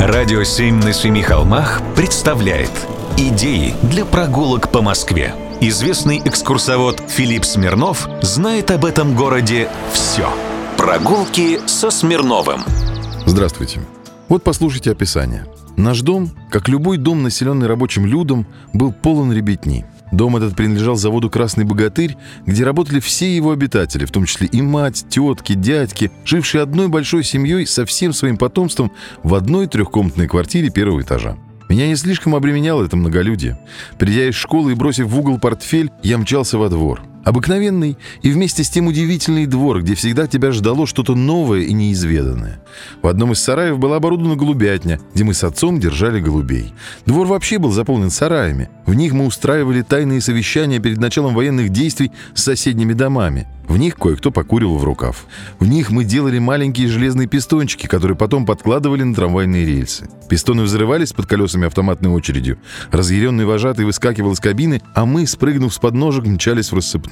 Радио «Семь на семи холмах» представляет Идеи для прогулок по Москве. Известный экскурсовод Филипп Смирнов знает об этом городе все. Прогулки со Смирновым. Здравствуйте. Вот послушайте описание. Наш дом, как любой дом, населенный рабочим людом, был полон ребятни. Дом этот принадлежал заводу «Красный богатырь», где работали все его обитатели, в том числе и мать, тетки, дядьки, жившие одной большой семьей со всем своим потомством в одной трехкомнатной квартире первого этажа. Меня не слишком обременяло это многолюдие. Придя из школы и бросив в угол портфель, я мчался во двор. Обыкновенный и вместе с тем удивительный двор, где всегда тебя ждало что-то новое и неизведанное. В одном из сараев была оборудована голубятня, где мы с отцом держали голубей. Двор вообще был заполнен сараями. В них мы устраивали тайные совещания перед началом военных действий с соседними домами. В них кое-кто покурил в рукав. В них мы делали маленькие железные пистончики, которые потом подкладывали на трамвайные рельсы. Пистоны взрывались под колесами автоматной очередью. Разъяренный вожатый выскакивал из кабины, а мы, спрыгнув с подножек, мчались в рассыпную.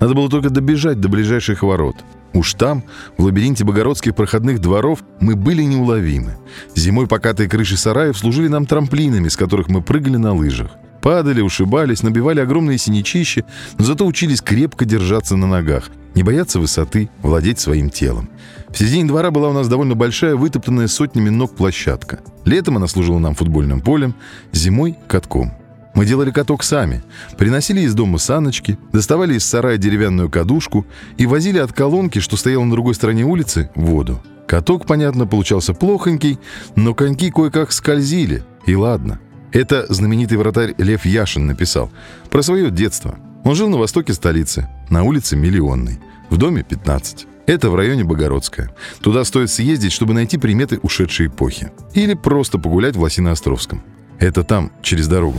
Надо было только добежать до ближайших ворот. Уж там, в лабиринте богородских проходных дворов, мы были неуловимы. Зимой покатые крыши сараев служили нам трамплинами, с которых мы прыгали на лыжах. Падали, ушибались, набивали огромные синячища, но зато учились крепко держаться на ногах, не бояться высоты, владеть своим телом. В середине двора была у нас довольно большая, вытоптанная сотнями ног площадка. Летом она служила нам футбольным полем, зимой — катком. Мы делали каток сами, приносили из дома саночки, доставали из сарая деревянную кадушку и возили от колонки, что стояла на другой стороне улицы, воду. Каток, понятно, получался плохонький, но коньки кое-как скользили, и ладно — это знаменитый вратарь Лев Яшин написал про свое детство. Он жил на востоке столицы, на улице Миллионной, в доме 15. Это в районе Богородская. Туда стоит съездить, чтобы найти приметы ушедшей эпохи. Или просто погулять в Лосино-Островском. Это там, через дорогу.